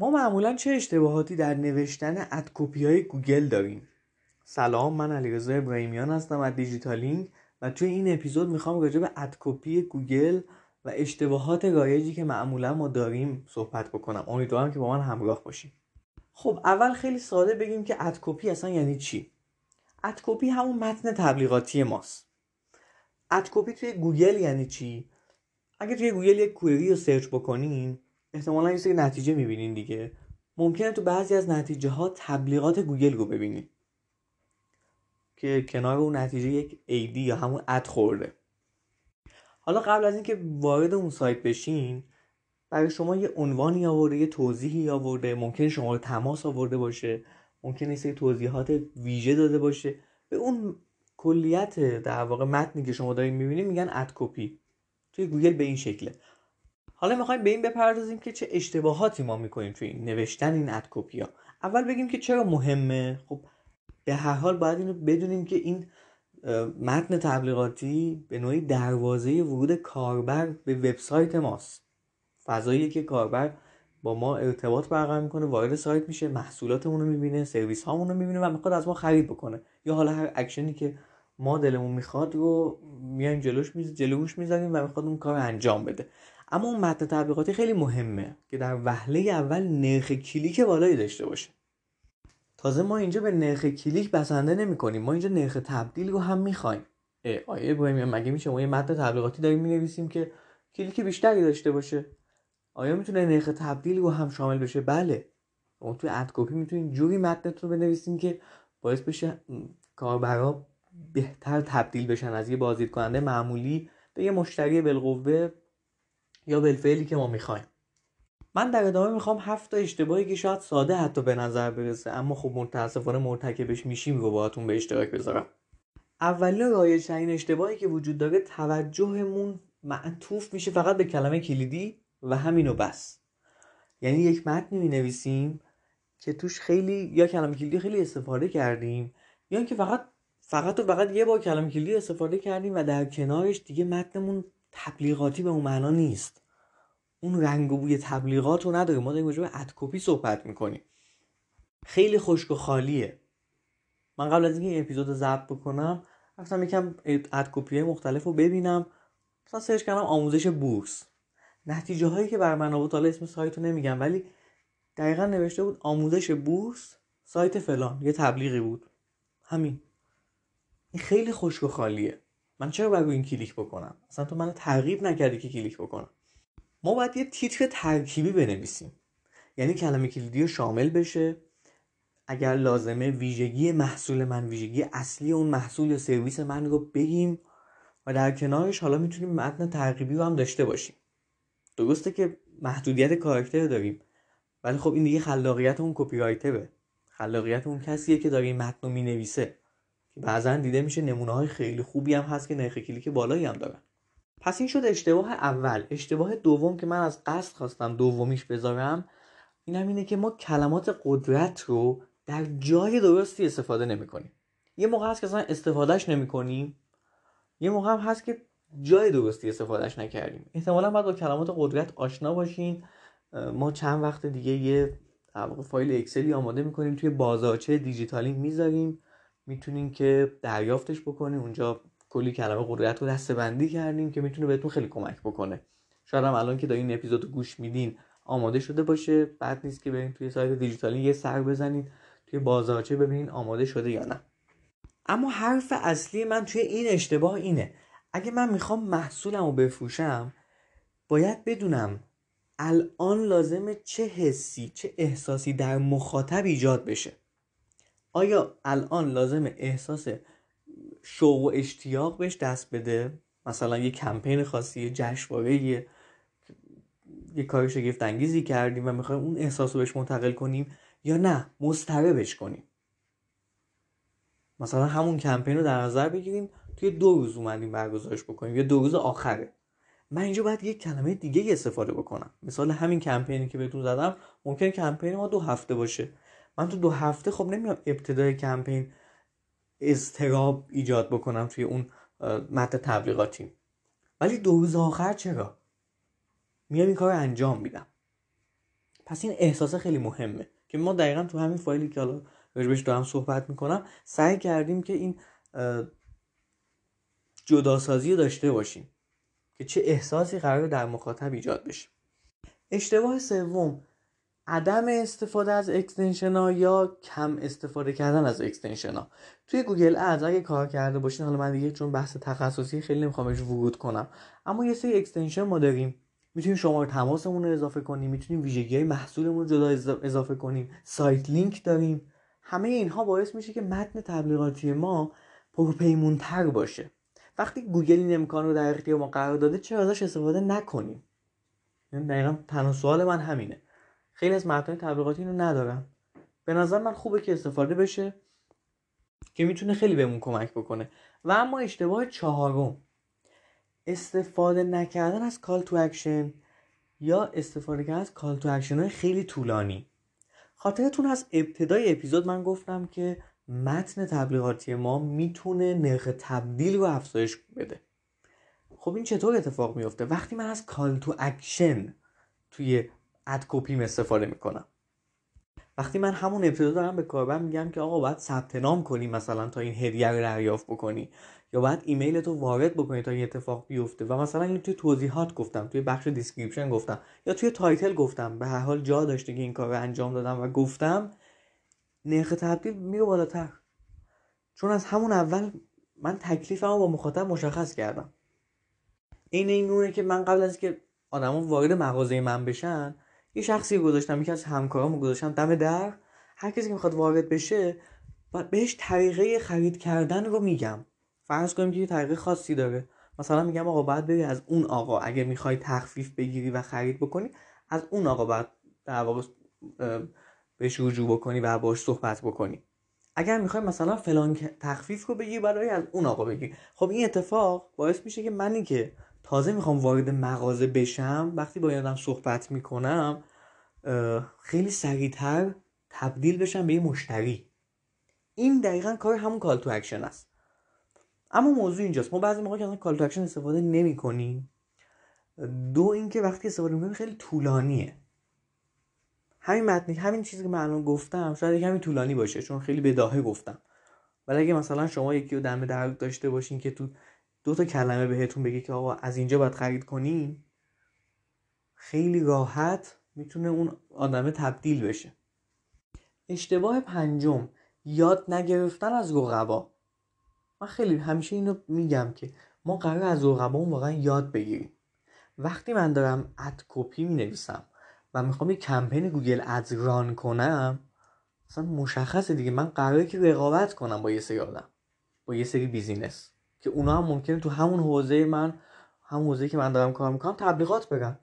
ما معمولا چه اشتباهاتی در نوشتن ad copy های گوگل داریم؟ سلام من علیرضا ابراهیمیان هستم از دیجیتالینگ و توی این اپیزود می‌خوام راجع به ad copy گوگل و اشتباهات رایجی که معمولا ما داریم صحبت بکنم. امیدوارم که با من همراه باشیم. خب اول خیلی ساده بگیم که ad copy اصلا یعنی چی؟ ad copy همون متن تبلیغاتی ماست. ad copy توی گوگل یعنی چی؟ اگه توی گوگل یک query رو سرچ بکنین احتمالا یه سری نتیجه می‌بینین دیگه. ممکنه تو بعضی از نتیجه ها تبلیغات گوگل رو ببینین که کنار اون نتیجه یک ad ی یا همون ad خورده. حالا قبل از اینکه وارد اون سایت بشین برای شما یه عنوانی آورده یه توضیحی آورده. ممکنه شماره تماس آورده باشه. ممکنه سری توضیحات ویژه داده باشه. به اون کلیت در واقع متنی که شما دارین می‌بینید میگن ad copy. توی گوگل به این شکله. حالا می‌خوایم به این بپردازیم که چه اشتباهاتی ما می‌کنیم توی این نوشتن این ad copy ها اول بگیم که چرا مهمه؟ خب به هر حال باید اینو بدونیم که این متن تبلیغاتی به نوعی دروازه ورود کاربر به وبسایت ماست. فضایی که کاربر با ما ارتباط برقرار می‌کنه وارد سایت میشه محصولاتمون رو می‌بینه سرویس هامون رو می‌بینه و می‌خواد از ما خرید بکنه. یا حالا هر اکشنی که ما دلمون می‌خواد رو میایم جلوش میز جلوش می‌ذاریم و می‌خواد اون کار انجام بده. اما اون متن تبلیغاتی خیلی مهمه که در وهله اول نرخ کلیک بالایی داشته باشه. تازه ما اینجا به نرخ کلیک بسنده نمی کنیم ما اینجا نرخ تبدیل رو هم می‌خوایم. آقای ابراهیمی مگه میشه ما یه متن تبلیغاتی داریم می‌نویسیم که کلیک بیشتری داشته باشه؟ آیا می‌تونه نرخ تبدیل رو هم شامل بشه؟ بله. ما توی ad copy می‌تونیم جوری متنمون رو بنویسیم که باعث بشه کاربرا بهتر تبدیل بشن از یه بازدید کننده معمولی به یه مشتری بالقوه یا بالفعلی که ما می‌خوایم. من در ادامه می‌خوام هفت تا اشتباهی که شاید ساده حتی به نظر برسه اما خب متاسفانه مرتکبش میشیم رو باهاتون به اشتراک بذارم. اولین رایج این اشتباهی که وجود داره توجهمون معطوف میشه فقط به کلمه کلیدی و همینو بس. یعنی یک متنی می نویسیم که توش خیلی یا کلمه کلیدی خیلی استفاده کردیم یا اینکه فقط فقط و فقط یه بار کلمه کلیدی استفاده کردیم و در کنارش دیگه متنمون تبلیغاتی به اون معنا نیست. اون رنگ و بوی تبلیغات رو نداره ما داریم راجع به ادکوپی صحبت می‌کنیم. خیلی خشک و خالیه. من قبل از اینکه این اپیزود ضبط بکنم رفتم یکم ادکوپی مختلف رو ببینم. مثلا سرچ کردم آموزش بورس. نتیجه هایی که برا من آورد حالا اسم سایت رو نمیگم ولی دقیقا نوشته بود آموزش بورس سایت فلان. یه تبلیغی بود. همین. این خیلی خشک و خالیه. من چرا باید این کلیک بکنم؟ اصلا تو من ترغیب نکردی که کلیک بکنم. ما باید یه تیتر ترکیبی بنویسیم. یعنی کلمه کلیدی شامل بشه. اگر لازمه ویژگی محصول من ویژگی اصلی اون محصول یا سرویس من رو بگیم و در کنارش حالا می‌تونیم متن ترکیبی رو هم داشته باشیم. درسته که محدودیت کاراکتر داریم ولی خب این دیگه خلاقیت اون کپی رایتره خلاقیت اون کسیه که داره این متن رو می‌نویسه. بعضا دیده میشه نمونه های خیلی خوبی هم هست که نرخ کلیک بالایی هم دارن. پس این شد اشتباه اول. اشتباه دوم که من از قصد خواستم دومیش بذارم این هم اینه که ما کلمات قدرت رو در جای درستی استفاده نمی کنیم یه موقع هست که اصلا استفادهش نمی کنیم یه موقع هم هست که جای درستی استفادهش نکردیم. احتمالا باید با کلمات قدرت آشنا باشین. ما چند وقت دیگه یه فایل اکسلی آماده می‌کنیم توی بازارچه دیجیتالی می‌ذاریم. می‌تونین که دریافتش بکنیم اونجا کلی کلمه قدرت رو دسته بندی کردیم که می‌تونه بهتون خیلی کمک بکنه. شاید هم الان که دارین این اپیزود گوش میدین آماده شده باشه. بعد نیست که برین توی سایت دیجیتالی یه سر بزنید توی بازارچه ببینین آماده شده یا نه. اما حرف اصلی من توی این اشتباه اینه. اگه من می‌خوام محصولم رو بفروشم باید بدونم الان لازمه چه حسی چه احساسی در مخاطب ایجاد بشه. آیا الان لازمه احساس شوق و اشتیاق بهش دست بده؟ مثلا یه کمپین خاصی یه جشنواره یه یه کار شگفت انگیزی کردیم و می‌خوایم اون احساس رو بهش منتقل کنیم یا نه مضطربش کنیم؟ مثلا همون کمپین رو در نظر بگیریم توی دو روز اومدیم برگزارش بکنیم یا دو روز آخره. من اینجا باید یک کلمه دیگه استفاده بکنم. مثال همین کمپینی که بهتون زدم ممکن کمپین ما دو هفته باشه. من تو دو هفته خب نمیام ابتدای کمپین اضطراب ایجاد بکنم توی اون متن تبلیغاتی. ولی دو روز آخر چرا؟ میام این کار انجام میدم. پس این احساس خیلی مهمه که ما دقیقا تو همین فایلی که حالا راجع بهش دارم صحبت می‌کنم سعی کردیم که این جداسازی داشته باشیم که چه احساسی قرار در مخاطب ایجاد بشه. اشتباه سوم عدم استفاده از extension ها یا کم استفاده کردن از extension ها. توی Google Ads اگه کار کرده باشین حالا من دیگه چون بحث تخصصی خیلی نمی‌خوام بهش ورود کنم اما یه سری extension ما داریم. می‌تونیم شماره تماسمون رو اضافه کنیم می‌تونیم ویژگی های محصولمون جدا اضافه کنیم. sitelink داریم. همه اینها باعث میشه که متن تبلیغاتی ما پرپیمونتر باشه. وقتی گوگل این امکان رو در اختیار ما قرار داده چرا ازش استفاده نکنیم؟ یعنی دقیقا تنها سوال من همینه. خیلی از متن تبلیغاتی رو ندارم به نظر من خوبه که استفاده بشه که می‌تونه خیلی بهمون کمک بکنه. و اما اشتباه چهارم. استفاده نکردن از call to action یا استفاده کردن از call to action های خیلی طولانی. خاطرتون از ابتدای اپیزود من گفتم که متن تبلیغاتی ما می‌تونه نرخ تبدیل رو افزایش بده. خب این چطور اتفاق میفته وقتی من از کال تو اکشن توی ad copy م استفاده می‌کنم. وقتی من همون ابتدا دارم به کاربر میگم که آقا باید ثبت نام کنی مثلا تا این هدیه رو دریافت بکنی. یا باید ایمیل تو وارد بکنی تا این اتفاق بیفته. و مثلا این توی توضیحات گفتم توی بخش description گفتم. یا توی title گفتم. به هر حال جا داشته که این کار رو انجام دادم و گفتم نرخ تبدیل میره بالاتر. چون از همون اول من تکلیفمو با مخاطب مشخص کردم. این این که من قبل از که آدما وارد مغازه من بشن یه شخصی گذاشتم یکی از همکارامو گذاشتم دم در. هر کسی که می‌خواد وارد بشه بهش طریقه خرید کردن رو میگم. فرض کنیم که یه طریقه خاصی داره. مثلا میگم آقا باید بری از اون آقا. اگه می‌خوای تخفیف بگیری و خرید بکنی از اون آقا باید در واقع بهش رجوع بکنی و باش صحبت بکنی. اگر می‌خوای مثلا فلان تخفیف رو بگیری بری از اون آقا بگیری خب این اتفاق باعث میشه که منی که تازه می‌خوام وارد مغازه بشم وقتی با آدم صحبت می‌کنم خیلی سریعتر تبدیل بشم به یه مشتری. این دقیقا کار همون call to action است. اما موضوع اینجاست. ما بعضی موقع که call to action استفاده نمی کنیم دو اینکه وقتی استفاده می‌کنیم خیلی طولانیه. همین متنی همین چیزی که من الان گفتم شاید کمی طولانی باشه چون خیلی بداهه گفتم. ولی اگه مثلا شما یکی رو دم در داشته باشین که تو دو تا کلمه بهتون بگه که آقا از اینجا باید خرید کنین خیلی راحت می‌تونه اون آدمه تبدیل بشه. اشتباه پنجم یاد نگرفتن از رقبا. من خیلی همیشه اینو میگم که ما قرار از رقبا واقعا یاد بگیریم. وقتی من دارم اد کپی می نویسم و می‌خوام یه کمپین گوگل ادز ران کنم مثلا مشخصه دیگه. من قراره که رقابت کنم با یه سری آدم با یه سری بیزینس. که اونا هم ممکنه تو همون حوزه من همون حوزه که من دارم کار می‌کنم تبلیغات بگم.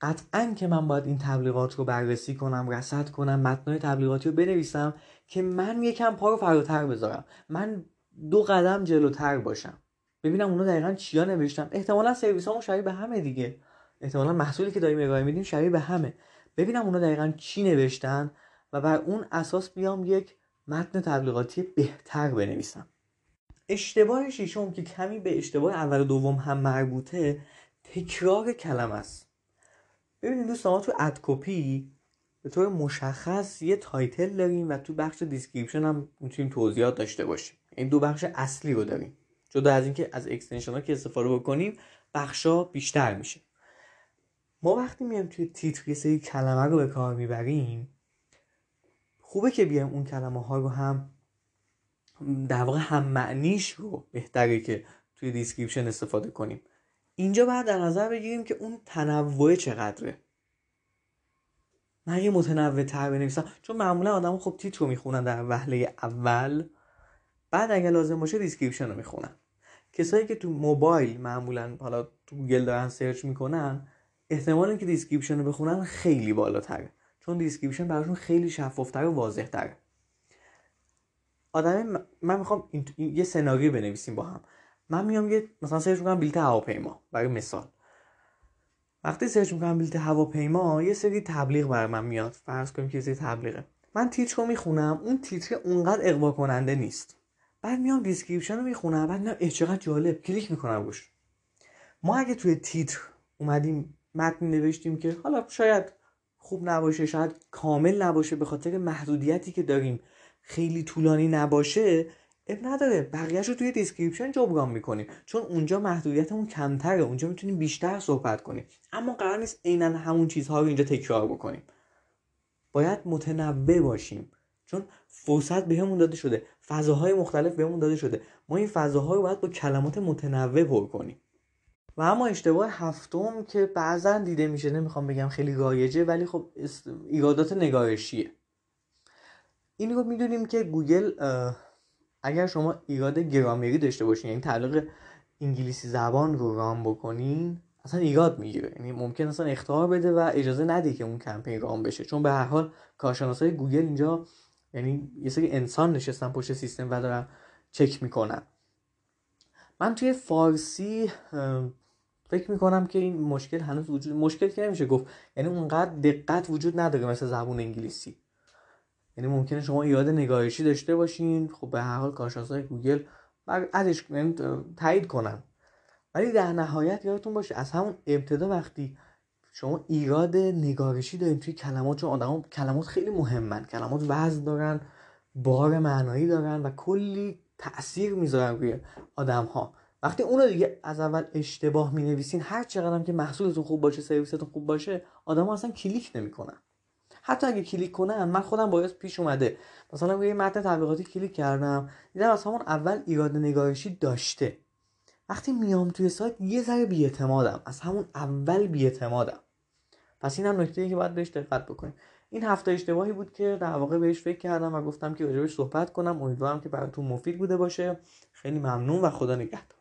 قطعا که من باید این تبلیغات رو بررسی کنم رصد کنم متنای تبلیغاتی رو بنویسم که من یکم پا رو فراتر بذارم. من دو قدم جلوتر باشم. ببینم اونا دقیقا چیا نوشتن. احتمالا سرویس همون شبیه به همه دیگه. احتمالا محصولی که داریم ارائه میدیم شبیه به همه. ببینم اونا دقیقا چی نوشتن و بر اون اساس بیام یک متن تبلیغاتی بهتر بنویسم. اشتباه ششم که کمی به اشتباه اول و دوم هم مربوطه تکرار کلمه است. ببینید دوستان تو ad copy به طور مشخص یه title داریم و تو بخش description هم می‌تونیم توضیحات داشته باشیم. این دو بخش اصلی رو داریم. جدا از اینکه از extension ها که استفاده بکنیم بخشا بیشتر میشه. ما وقتی میایم توی تیتر یه سری کلمه رو به کار می‌بریم خوبه که بیایم اون کلمه ها رو هم در واقع هم معنیش رو بهتره که توی description استفاده کنیم. اینجا باید در نظر بگیریم که اون تنوع چقدره. من یه متنوع تر بنویسم. چون معمولا آدم خب تیتر رو می‌خونن در وهله اول. بعد اگر لازم باشه description رو می‌خونن. کسایی که تو موبایل معمولا حالا تو گوگل دارن search می‌کنن احتمال اینکه description رو بخونن خیلی بالاتره. چون description براشون خیلی شفافتر و واضحتره. آدم من می‌خوام یه سناریو بنویسیم با هم. من میام یه مثلا search می‌کنم بلیت هواپیما برای مثال. وقتی search می‌کنم بلیت هواپیما یه سری تبلیغ برا من میاد. فرض کنیم که یه سری تبلیغه. من تیتر رو می‌خونم اون تیتر اونقدر اغوا کننده نیست. بعد میام description رو می‌خونم بعد میگم چقدر جالب. کلیک می‌کنم روش. ما اگه توی تیتر اومدیم متن نوشتیم که حالا شاید خوب نباشه شاید کامل نباشه به خاطر محدودیتی که داریم. خیلی طولانی نباشه عیب نداره. بقیهش رو توی description جبران می‌کنیم. چون اونجا محدودیتمون کمتره. اونجا می‌تونیم بیشتر صحبت کنیم. اما قرار نیست عینا همون چیزها رو اینجا تکرار بکنیم. باید متنوع باشیم. چون فرصت بهمون داده شده. فضاهای مختلف بهمون داده شده. ما این فضاها رو باید با کلمات متنوع پر کنیم. و اما اشتباه هفتم که بعضا دیده میشه. نمی‌خوام بگم خیلی رایجه ولی خب ایرادات نگارشیه. این رو می‌دونیم که گوگل اگر شما ایراد گرامری داشته باشین یعنی تعلیق انگلیسی زبان رو رام بکنین اصلا ایراد می‌گیره. یعنی ممکن اصلا اختار بده و اجازه نده که اون کمپین رام بشه. چون به هر حال کارشناسای گوگل اینجا یعنی یه سری انسان نشستن پشت سیستم و دارن چک می‌کنن. من توی فارسی فکر می‌کنم که این مشکل هنوز وجود مشکل که نمیشه گفت یعنی اونقدر دقت وجود نداره مثل زبون انگلیسی. یعنی ممکنه شما ایراد نگارشی داشته باشین. خب به هر حال کارشناسای گوگل ازش یعنی تایید کنن. ولی در نهایت یادتون باشه از همون ابتدا وقتی شما ایراد نگارشی داریم توی کلمات چون آدم کلمات خیلی مهمن. کلمات وزن دارن بار معنایی دارن و کلی تاثیر می‌ذارن روی آدم ها وقتی اونو دیگه از اول اشتباه می نویسین هر چقدر که محصولتون خوب باشه سرویستون خوب باشه آدم ها اصلا کلیک نمی‌کنن. حتی اگه کلیک کنن من خودم برام پیش اومده. مثلا روی متن تبلیغاتی کلیک کردم دیدم از همون اول ایراد نگارشی داشته. وقتی میام توی سایت یه ذره بیاعتمادم. از همون اول بیاعتمادم. پس این هم نکته که باید بهش دقت بکنیم. این هفته اشتباهی بود که در واقع بهش فکر کردم و گفتم که راجبش صحبت کنم. امیدوارم که براتون مفید بوده باشه. خیلی ممنون و خدا نگهدار.